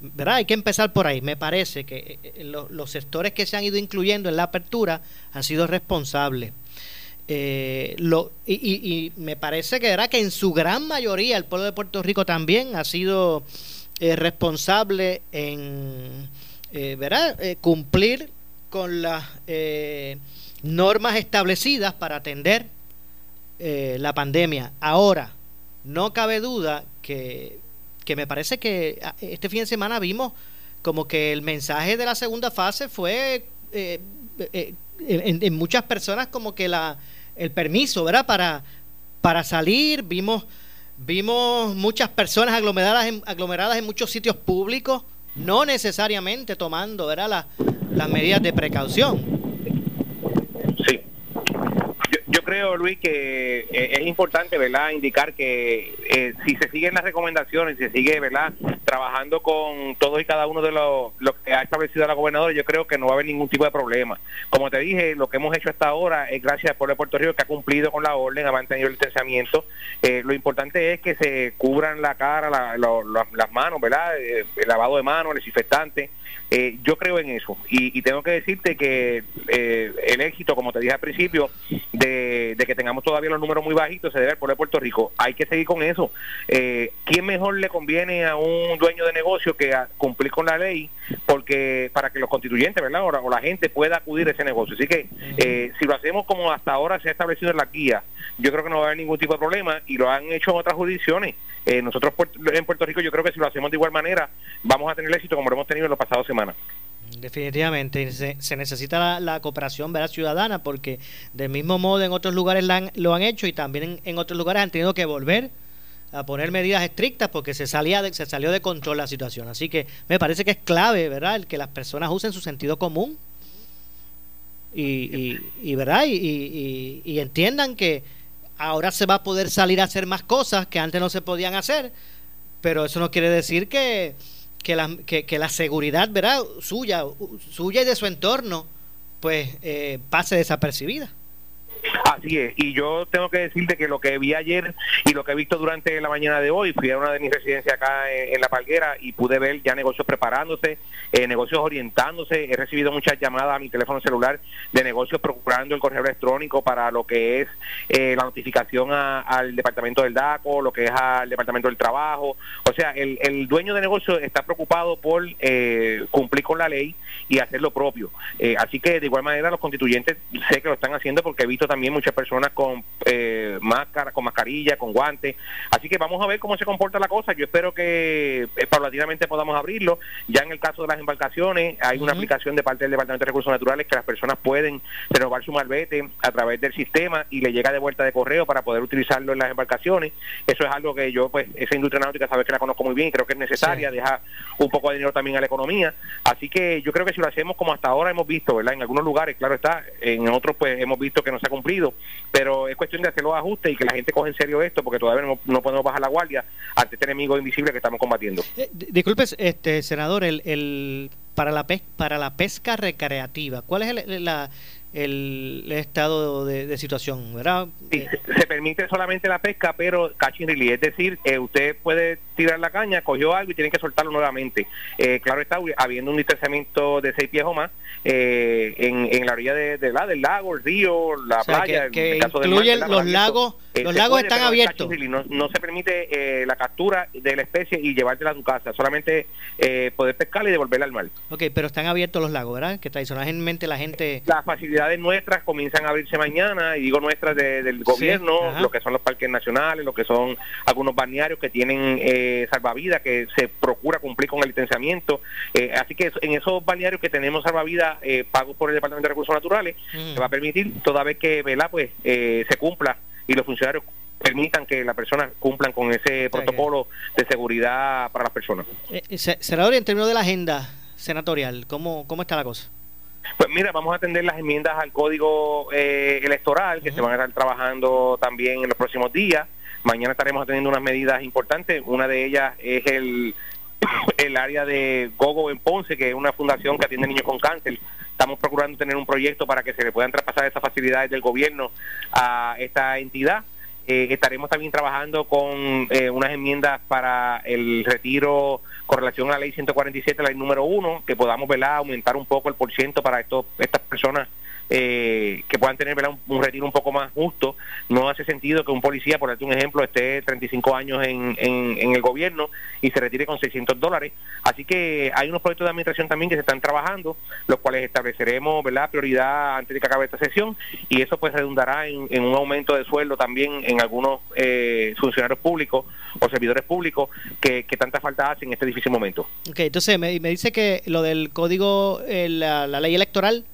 ¿verdad? Hay que empezar por ahí. Me parece que eh, eh, los sectores que se han ido incluyendo en la apertura han sido responsables. Eh, lo, y, me parece que, ¿verdad? que en su gran mayoría el pueblo de Puerto Rico también ha sido responsable en ¿verdad? cumplir con las normas establecidas para atender eh, la pandemia. Ahora, no cabe duda que, que me parece que ah, este fin de semana vimos como que el mensaje de la segunda fase fue eh, eh, en, muchas personas como que la el permiso, ¿verdad? Para, para salir, vimos vimos muchas personas aglomeradas en, aglomeradas en muchos sitios públicos, no necesariamente tomando, ¿verdad? las medidas de precaución. Yo creo, Luis, que eh, es importante, ¿verdad?, indicar que eh, si se siguen las recomendaciones, si se sigue, ¿verdad?, trabajando con todos y cada uno de los lo que ha establecido la gobernadora, yo creo que no va a haber ningún tipo de problema. Como te dije, lo que hemos hecho hasta ahora es gracias al pueblo de Puerto Rico que ha cumplido con la orden, ha mantenido el distanciamiento. Eh, lo importante es que se cubran la cara, las manos, ¿verdad?, el lavado de manos, el desinfectante. Eh, yo creo en eso y, tengo que decirte que eh, el éxito, como te dije al principio, de, que tengamos todavía los números muy bajitos se debe al pueblo de Puerto Rico. Hay que seguir con eso. Eh, ¿Quién mejor le conviene a un dueño de negocio que cumplir con la ley porque para que los constituyentes, ¿verdad? O, la gente pueda acudir a ese negocio. Así que eh, si lo hacemos como hasta ahora se ha establecido en la guía, yo creo que no va a haber ningún tipo de problema y lo han hecho en otras jurisdicciones. nosotros en Puerto Rico yo creo que si lo hacemos de igual manera vamos a tener éxito como lo hemos tenido en los pasados semanas. Definitivamente, se, necesita la, cooperación ¿verdad? ciudadana porque del mismo modo en otros lugares lo han hecho y también en, otros lugares han tenido que volver a poner medidas estrictas porque se salía de, se salió de control la situación. Así que me parece que es clave, ¿verdad?, el que las personas usen su sentido común y, y, ¿verdad? Y, y, entiendan que ahora se va a poder salir a hacer más cosas que antes no se podían hacer, pero eso no quiere decir que que la, que, la seguridad, ¿verdad? Suya, suya y de su entorno, pues eh, pase desapercibida. Así es, y yo tengo que decirte que lo que vi ayer y lo que he visto durante la mañana de hoy, fui a una de mis residencias acá en, La Palguera y pude ver ya negocios preparándose, eh, negocios orientándose, he recibido muchas llamadas a mi teléfono celular de negocios procurando el correo electrónico para lo que es eh, la notificación al departamento del DACO, lo que es al departamento del trabajo, o sea, el, el dueño de negocio está preocupado por eh, cumplir con la ley y hacer lo propio, así que de igual manera los constituyentes sé que lo están haciendo porque he visto también muchas personas con eh, máscara, con mascarilla, con guantes. Así que vamos a ver cómo se comporta la cosa. Yo espero que eh, paulatinamente podamos abrirlo. Ya en el caso de las embarcaciones, hay una aplicación de parte del Departamento de Recursos Naturales que las personas pueden renovar su malvete a través del sistema y le llega de vuelta de correo para poder utilizarlo en las embarcaciones. Eso es algo que yo, pues, esa industria náutica, sabes que la conozco muy bien y creo que es necesaria, deja un poco de dinero también a la economía. Así que yo creo que si lo hacemos como hasta ahora hemos visto, ¿verdad? En algunos lugares, claro está, en otros, pues, hemos visto que no se ha cumplido pero es cuestión de hacer los ajustes y que la gente coge en serio esto, porque todavía no, podemos bajar la guardia ante este enemigo invisible que estamos combatiendo. Eh, este, senador, el, el, para, la para la pesca recreativa, ¿cuál es el, la, el estado de, situación, ¿verdad? se permite solamente la pesca, pero catching release, es decir, eh, usted puede tirar la caña, cogió algo y tiene que soltarlo nuevamente. Eh, claro está, habiendo un distanciamiento de seis pies o más eh, en, la orilla de, la, del lago, el río, la playa, que, en caso los lagos, los lagos están abiertos. No, se permite la captura de la especie y llevártela a tu casa, solamente poder pescarla y devolverla al mar. Ok, pero están abiertos los lagos, ¿verdad? Que tradicionalmente la gente... La facilidad actividades nuestras comienzan a abrirse mañana, y digo nuestras del gobierno, lo que son los parques nacionales, lo que son algunos balnearios que tienen eh, salvavidas, que se procura cumplir con el licenciamiento. Eh, así que en esos balnearios que tenemos salvavidas eh, pagos por el Departamento de Recursos Naturales, se va a permitir, toda vez que ¿verdad? Pues, eh, se cumpla y los funcionarios permitan que las personas cumplan con ese protocolo de seguridad para las personas. Eh, senador, en términos de la agenda senatorial, ¿cómo, cómo está la cosa? Pues mira, vamos a atender las enmiendas al código eh, electoral que se van a estar trabajando también en los próximos días. Mañana estaremos atendiendo unas medidas importantes. Una de ellas es el, el área de Gogo en Ponce, que es una fundación que atiende niños con cáncer. Estamos procurando tener un proyecto para que se le puedan traspasar esas facilidades del gobierno a esta entidad. Eh, estaremos también trabajando con eh, unas enmiendas para el retiro con relación a la ley 147, la ley número uno, que podamos ¿verdad? aumentar un poco el porciento para estos, estas personas eh, que puedan tener Un, retiro un poco más justo. No hace sentido que un policía, por darte un ejemplo, esté 35 años en, en, el gobierno y se retire con 600 dólares. Así que hay unos proyectos de administración también que se están trabajando, los cuales estableceremos ¿verdad? prioridad antes de que acabe esta sesión y eso pues redundará en, un aumento de sueldo también en algunos eh, funcionarios públicos o servidores públicos que, tanta falta hacen en este difícil momento. Ok, entonces me, dice que lo del código, eh, la ley electoral,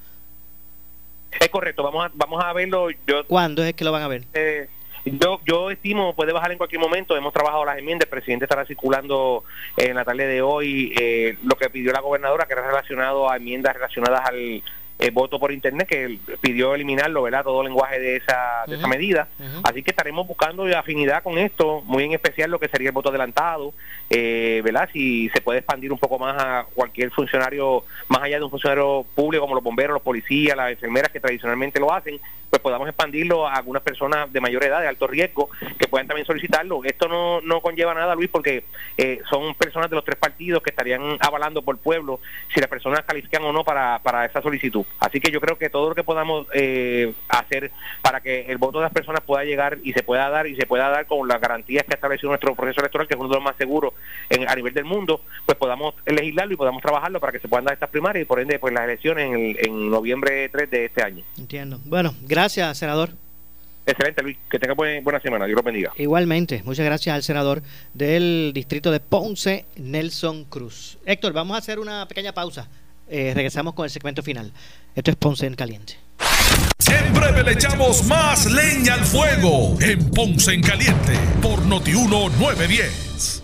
es correcto, vamos a, vamos a verlo. Yo, ¿Cuándo es que lo van a ver? Eh, yo, yo estimo, puede bajar en cualquier momento, hemos trabajado las enmiendas, el presidente estará circulando en la tarde de hoy eh, lo que pidió la gobernadora, que era relacionado a enmiendas relacionadas al el voto por internet que pidió eliminarlo, ¿verdad? Todo el lenguaje de esa, de esa medida. Así que estaremos buscando afinidad con esto, muy en especial lo que sería el voto adelantado, eh, ¿verdad? Si se puede expandir un poco más a cualquier funcionario, más allá de un funcionario público como los bomberos, los policías, las enfermeras que tradicionalmente lo hacen, pues podamos expandirlo a algunas personas de mayor edad, de alto riesgo, que puedan también solicitarlo. Esto no, no conlleva nada, Luis, porque eh, son personas de los tres partidos que estarían avalando por pueblo si las personas califican o no para, para esa solicitud. Así que yo creo que todo lo que podamos eh, hacer para que el voto de las personas pueda llegar y se pueda dar y se pueda dar con las garantías que ha establecido nuestro proceso electoral, que es uno de los más seguros en, a nivel del mundo, pues podamos legislarlo y podamos trabajarlo para que se puedan dar estas primarias y por ende pues las elecciones en, en noviembre 3 de este año. Entiendo. Bueno, gracias, senador. Excelente, Luis. Que tenga buena semana. Dios lo bendiga. Igualmente. Muchas gracias al senador del distrito de Ponce, Nelson Cruz. Héctor, vamos a hacer una pequeña pausa. Eh, regresamos con el segmento final. Esto es Ponce en Caliente. En breve le echamos más leña al fuego en Ponce en Caliente por Notiuno 910.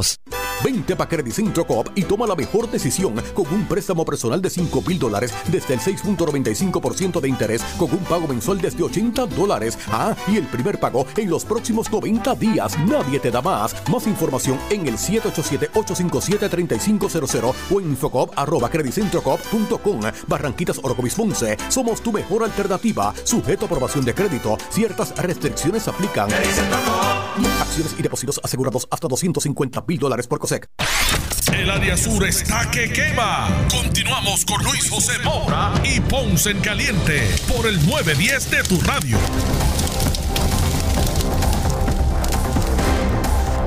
Vente para Credit Centro Coop y toma la mejor decisión con un préstamo personal de 5 mil dólares desde el 6.95% de interés con un pago mensual desde 80 dólares. Ah, y el primer pago en los próximos 90 días. Nadie te da más. Más información en el 787-857-3500 o en infocop arroba Barranquitas Orocovis Ponce. Somos tu mejor alternativa. Sujeto a aprobación de crédito. Ciertas restricciones aplican. Acciones y depósitos asegurados hasta 250 mil dólares por COSEC. El área sur está que quema. Continuamos con Luis José Moura y Ponce en Caliente por el 910 de tu radio.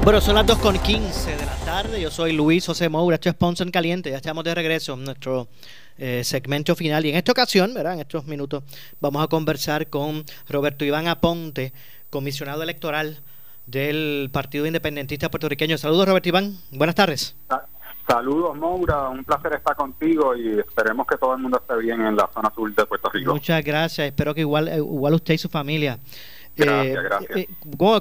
Bueno, son las 2 con 15 de la tarde. Yo soy Luis José Moura. Esto es Ponce en Caliente. Ya estamos de regreso en nuestro eh, segmento final. Y en esta ocasión, ¿verdad? En estos minutos, vamos a conversar con Roberto Iván Aponte, comisionado electoral del Partido Independentista Puertorriqueño. Saludos, Roberto Iván. Buenas tardes. Saludos, Moura. Un placer estar contigo y esperemos que todo el mundo esté bien en la zona sur de Puerto Rico. Muchas gracias. Espero que igual, eh, igual usted y su familia. Gracias, eh, gracias. Eh,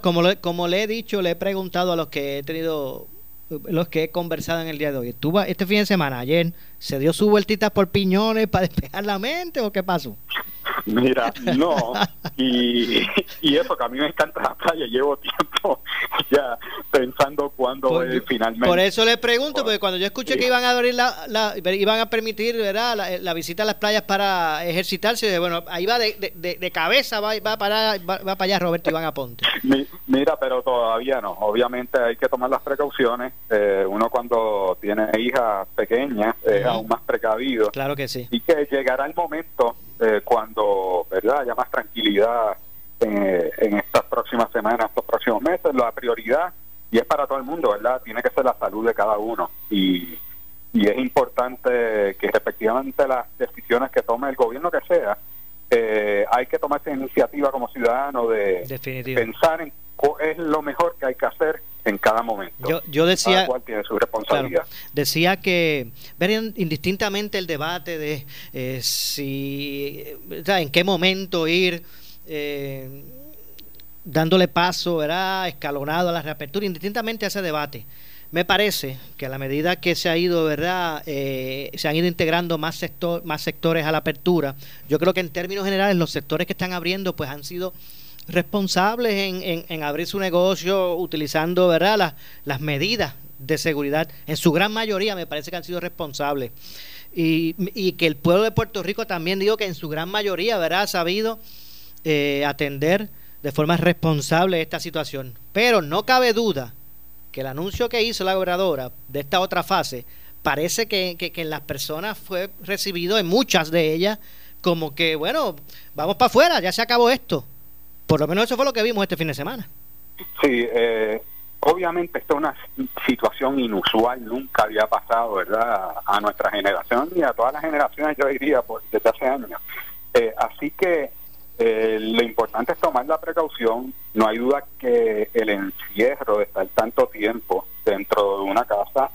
como, le, como le he dicho, le he preguntado a los que he tenido, los que he conversado en el día de hoy. ¿Estuvo este fin de semana, ayer, se dio su vueltita por piñones para despejar la mente o qué pasó? Mira, no. Y, y eso que a mí me encanta la playa, llevo tiempo ya pensando cuándo Por, es finalmente. por eso le pregunto, porque cuando yo escuché que iban a abrir la, la- iban a permitir ¿verdad? La, la visita a las playas para ejercitarse, dije, bueno, ahí va de, de- de- cabeza, va, va, para, va, va para allá Roberto Iván Aponte. Mi- Mira, pero todavía no. Obviamente hay que tomar las precauciones. Eh, uno cuando tiene hijas pequeñas es Ujú. aún más precavido. Claro que sí. Y que llegará el momento eh, cuando, ¿verdad?, haya más tranquilidad eh, en estas próximas semanas, estos próximos meses. La prioridad, y es para todo el mundo, ¿verdad?, tiene que ser la salud de cada uno. Y, y es importante que respectivamente las decisiones que tome el gobierno que sea, eh, hay que tomar esa iniciativa como ciudadano de Definitivo. pensar en cuál es lo mejor que hay que hacer en cada momento. Yo, yo decía, Cada cual tiene su responsabilidad. Claro. Decía que ver in- indistintamente el debate de eh, si, en qué momento ir eh, dándole paso, ¿verdad? escalonado a la reapertura, indistintamente a ese debate. Me parece que a la medida que se ha ido, ¿verdad? Eh, se han ido integrando más, sector, más sectores a la apertura. Yo creo que en términos generales los sectores que están abriendo pues han sido responsables en, en- en abrir su negocio utilizando verdad las, las medidas de seguridad en su gran mayoría me parece que han sido responsables. Y, y que el pueblo de Puerto Rico también digo que en su gran mayoría verdad ha sabido eh, atender de forma responsable esta situación. Pero no cabe duda que el anuncio que hizo la gobernadora de esta otra fase parece que, que, que en las personas fue recibido en muchas de ellas como que bueno vamos para afuera ya se acabó esto por lo menos eso fue lo que vimos este fin de semana. Sí, eh, obviamente esta es una situación inusual, nunca había pasado, ¿verdad? A nuestra generación y a todas las generaciones, yo diría, por, desde hace años. Eh, así que eh, lo importante es tomar la precaución. No hay duda que el encierro de estar tanto tiempo dentro de una casa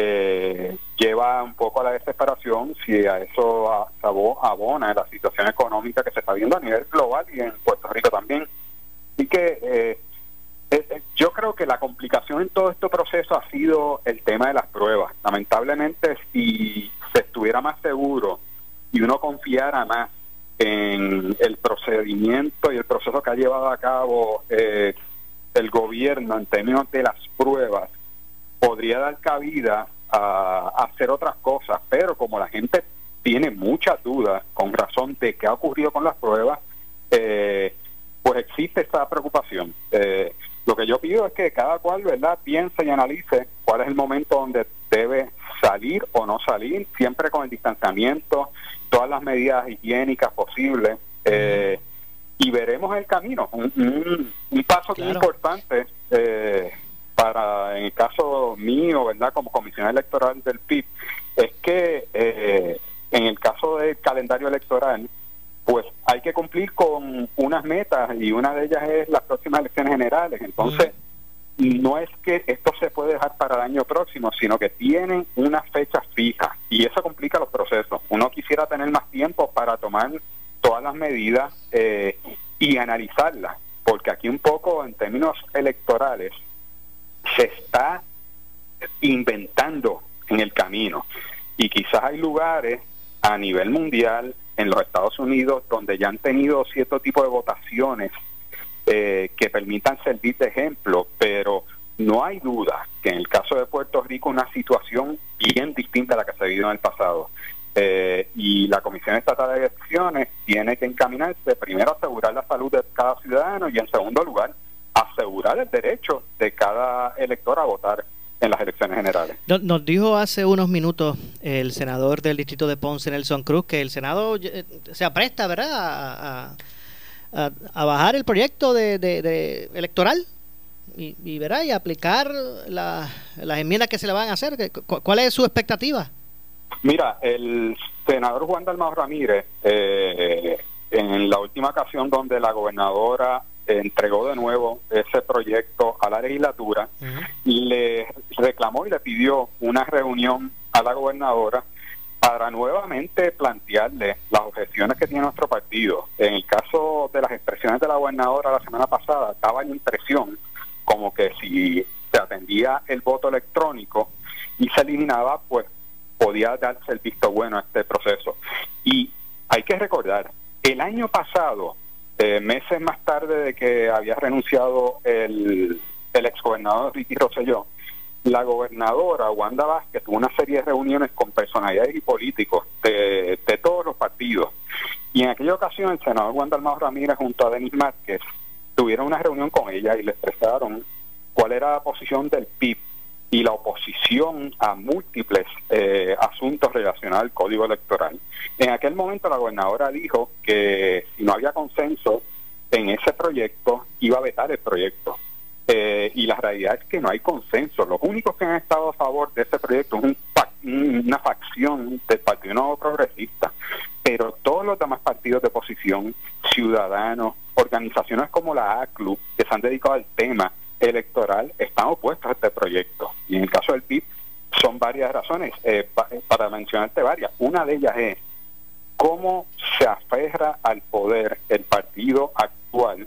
eh, lleva un poco a la desesperación si a eso abona la situación económica que se está viendo a nivel global y en Puerto Rico también. Así que eh, eh, eh, yo creo que la complicación en todo este proceso ha sido el tema de las pruebas. Lamentablemente, si se estuviera más seguro y uno confiara más en el procedimiento y el proceso que ha llevado a cabo eh, el gobierno en términos de las pruebas, podría dar cabida a, a hacer otras cosas, pero como la gente tiene muchas dudas con razón de qué ha ocurrido con las pruebas, eh, pues existe esa preocupación. Eh, lo que yo pido es que cada cual, ¿verdad?, piense y analice cuál es el momento donde debe salir o no salir, siempre con el distanciamiento, todas las medidas higiénicas posibles, eh, y veremos el camino. Un, un- un paso que es importante eh, para, en el caso mío, ¿verdad?, como comisionado electoral del PIB, es que eh, en el caso del calendario electoral, pues hay que cumplir con unas metas y una de ellas es las próximas elecciones generales. Entonces, no es que esto se puede dejar para el año próximo, sino que tienen una fecha fija y eso complica los procesos. Uno quisiera tener más tiempo para tomar todas las medidas eh, y analizarlas, porque aquí un poco en términos electorales se está inventando en el camino y quizás hay lugares a nivel mundial en los Estados Unidos donde ya han tenido cierto tipo de votaciones eh, que permitan servir de ejemplo, pero no hay duda que en el caso de Puerto Rico una situación bien distinta a la que se ha vivido en el pasado. Eh, y la Comisión Estatal de Elecciones tiene que encaminarse primero a asegurar la salud de cada ciudadano y en segundo lugar asegurar el derecho de cada elector a votar en las elecciones generales. No- Nos dijo hace unos minutos el senador del distrito de Ponce, Nelson Cruz, que el Senado eh, se apresta, ¿verdad?, a, a- a- a bajar el proyecto de, de- de electoral y, y, ¿verdad? y aplicar la- las enmiendas que se le van a hacer. ¿Qué- cu- ¿Cuál es su expectativa? Mira, el senador Juan Dalmau Ramírez, eh, en la última ocasión donde la gobernadora entregó de nuevo ese proyecto a la legislatura, le reclamó y le pidió una reunión a la gobernadora para nuevamente plantearle las objeciones que tiene nuestro partido. En el caso de las expresiones de la gobernadora la semana pasada, daba la impresión como que si se atendía el voto electrónico y se eliminaba, pues podía darse el visto bueno a este proceso. Y hay que recordar El año pasado, eh, meses más tarde de que había renunciado el, el exgobernador Ricky Rosselló, la gobernadora Wanda Vázquez tuvo una serie de reuniones con personalidades y políticos de, de todos los partidos. Y en aquella ocasión el senador Wanda Almado Ramírez junto a Denis Márquez tuvieron una reunión con ella y le expresaron cuál era la posición del PIB y la oposición a múltiples eh, asuntos relacionados al código electoral. En aquel momento la gobernadora dijo que si no había consenso en ese proyecto, iba a vetar el proyecto. Eh, y la realidad es que no hay consenso. Los únicos que han estado a favor de ese proyecto es un, una facción del Partido Nuevo Progresista, pero todos los demás partidos de oposición, ciudadanos, organizaciones como la ACLU, que se han dedicado al tema electoral, están opuestos a este proyecto. Y en el caso del PIB son varias razones, eh, para mencionarte varias. Una de ellas es cómo se aferra al poder el partido actual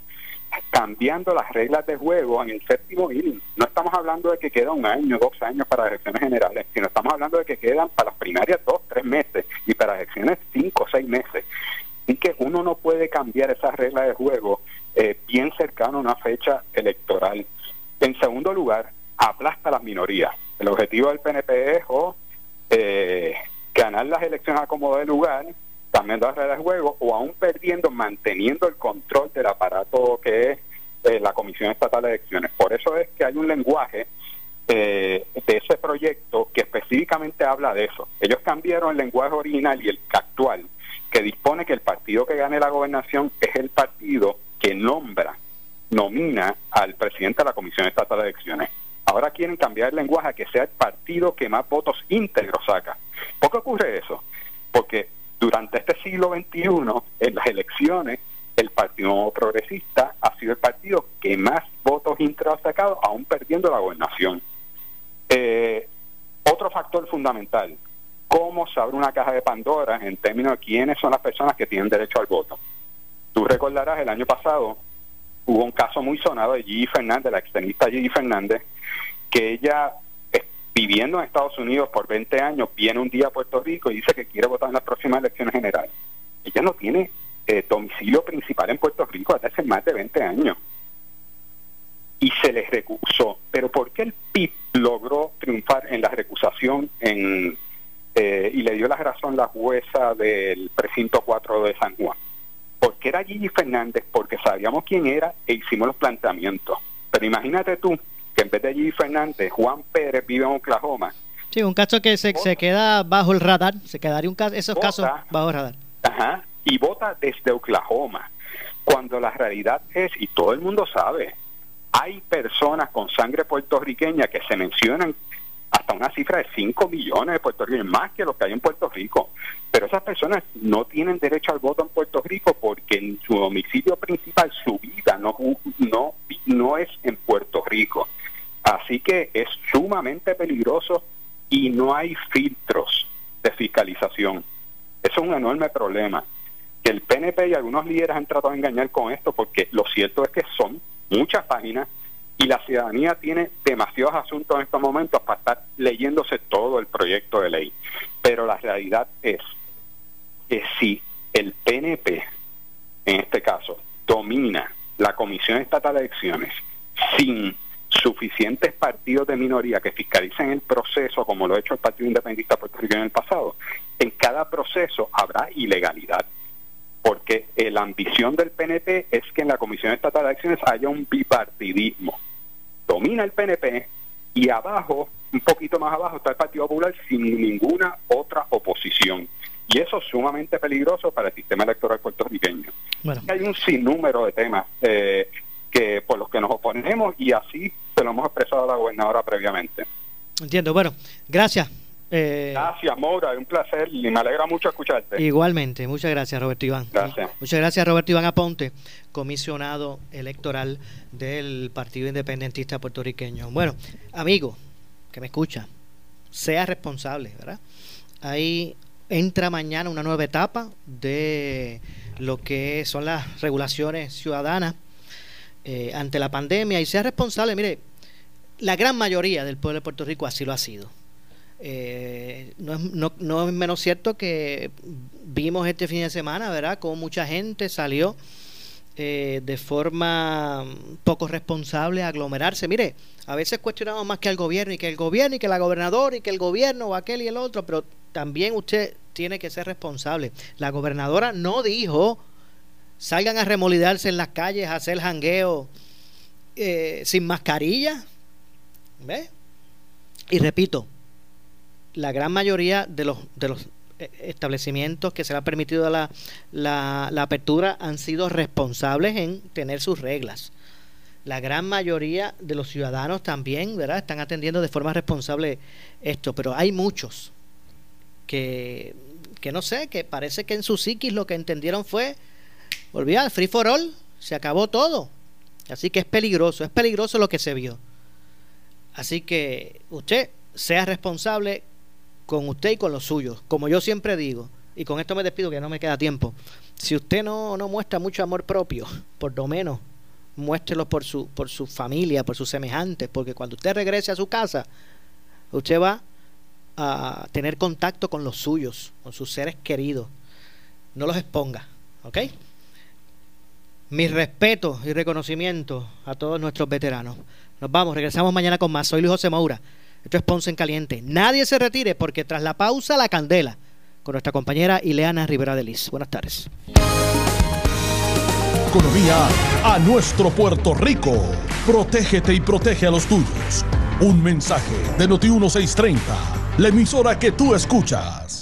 cambiando las reglas de juego en el séptimo inning. No estamos hablando de que queda un año, dos años para elecciones generales, sino estamos hablando de que quedan para las primarias dos, tres meses y para elecciones cinco, seis meses. Y que uno no puede cambiar esas reglas de juego eh, bien cercano a una fecha electoral. En segundo lugar, aplasta a las minorías. El objetivo del PNP es o eh, ganar las elecciones a como de lugar cambiando las reglas de juego o aún perdiendo, manteniendo el control del aparato que es eh, la Comisión Estatal de Elecciones. Por eso es que hay un lenguaje eh, de ese proyecto que específicamente habla de eso. Ellos cambiaron el lenguaje original y el actual, que dispone que el partido que gane la gobernación es el partido que nombra, nomina al presidente de la Comisión Estatal de Elecciones. Ahora quieren cambiar el lenguaje a que sea el partido que más votos íntegros saca. ¿Por qué ocurre eso? Porque durante este siglo XXI, en las elecciones, el Partido Progresista ha sido el partido que más votos íntegros ha sacado, aún perdiendo la gobernación. Eh, otro factor fundamental, cómo se abre una caja de Pandora en términos de quiénes son las personas que tienen derecho al voto. Tú recordarás, el año pasado hubo un caso muy sonado de Gigi Fernández, la extenista Gigi Fernández, que ella viviendo en Estados Unidos por 20 años, viene un día a Puerto Rico y dice que quiere votar en las próximas elecciones generales. Ella no tiene eh, domicilio principal en Puerto Rico desde hace más de 20 años. Y se les recusó. Pero ¿por qué el PIB logró triunfar en la recusación en, eh, y le dio la razón la jueza del precinto 4 de San Juan? Porque era Gigi Fernández, porque sabíamos quién era e hicimos los planteamientos. Pero imagínate tú que en vez de allí Fernández, Juan Pérez vive en Oklahoma. Sí, un caso que se, se queda bajo el radar, se quedaría un caso, esos casos bajo el radar. Ajá, y vota desde Oklahoma, cuando la realidad es, y todo el mundo sabe, hay personas con sangre puertorriqueña que se mencionan hasta una cifra de 5 millones de puertorriqueños, más que los que hay en Puerto Rico. Pero esas personas no tienen derecho al voto en Puerto Rico porque en su domicilio principal, su vida no, no, no es en Puerto Rico. Así que es sumamente peligroso y no hay filtros de fiscalización. Eso es un enorme problema. Que el PNP y algunos líderes han tratado de engañar con esto porque lo cierto es que son muchas páginas y la ciudadanía tiene demasiados asuntos en estos momentos para estar leyéndose todo el proyecto de ley. Pero la realidad es que si el PNP, en este caso, domina la Comisión Estatal de Elecciones sin suficientes partidos de minoría que fiscalicen el proceso, como lo ha hecho el Partido Independentista Puertorriqueño en el pasado, en cada proceso habrá ilegalidad. Porque la ambición del PNP es que en la Comisión Estatal de Elecciones haya un bipartidismo. Domina el PNP y abajo, un poquito más abajo, está el Partido Popular sin ninguna otra oposición. Y eso es sumamente peligroso para el sistema electoral puertorriqueño. Hay un sinnúmero de temas eh, que por los que nos oponemos y así se lo hemos expresado a la gobernadora previamente. Entiendo. Bueno, gracias. Eh, gracias, Maura, un placer y me alegra mucho escucharte. Igualmente, muchas gracias, Roberto Iván. Gracias. Muchas gracias, Roberto Iván Aponte, comisionado electoral del Partido Independentista Puertorriqueño. Bueno, amigo que me escucha, sea responsable, ¿verdad? Ahí entra mañana una nueva etapa de lo que son las regulaciones ciudadanas eh, ante la pandemia y sea responsable. Mire, la gran mayoría del pueblo de Puerto Rico así lo ha sido. Eh, no, es, no, no, es menos cierto que vimos este fin de semana, ¿verdad? Como mucha gente salió eh, de forma poco responsable a aglomerarse. Mire, a veces cuestionamos más que al gobierno y que el gobierno y que la gobernadora y que el gobierno o aquel y el otro, pero también usted tiene que ser responsable. La gobernadora no dijo salgan a remolidarse en las calles, a hacer jangueo eh, sin mascarilla. ¿Ve? Y repito, la gran mayoría de los, de los eh, establecimientos que se le ha permitido la, la, apertura han sido responsables en tener sus reglas. La gran mayoría de los ciudadanos también, ¿verdad? Están atendiendo de forma responsable esto, pero hay muchos que, que no sé, que parece que en su psiquis lo que entendieron fue, olvidar, free for all, se acabó todo. Así que es peligroso, es peligroso lo que se vio. Así que usted sea responsable con usted y con los suyos. Como yo siempre digo, y con esto me despido que no me queda tiempo. Si usted no, no muestra mucho amor propio, por lo menos muéstrelo por su, por su familia, por sus semejantes, porque cuando usted regrese a su casa, usted va a tener contacto con los suyos, con sus seres queridos. No los exponga, ¿ok? Mi respeto y reconocimiento a todos nuestros veteranos. Nos vamos, regresamos mañana con más. Soy Luis José Maura. Esto es Ponce en Caliente. Nadie se retire porque tras la pausa, la candela con nuestra compañera Ileana Rivera de Liz. Buenas tardes. Economía a nuestro Puerto Rico. Protégete y protege a los tuyos. Un mensaje de Noti 1630, la emisora que tú escuchas.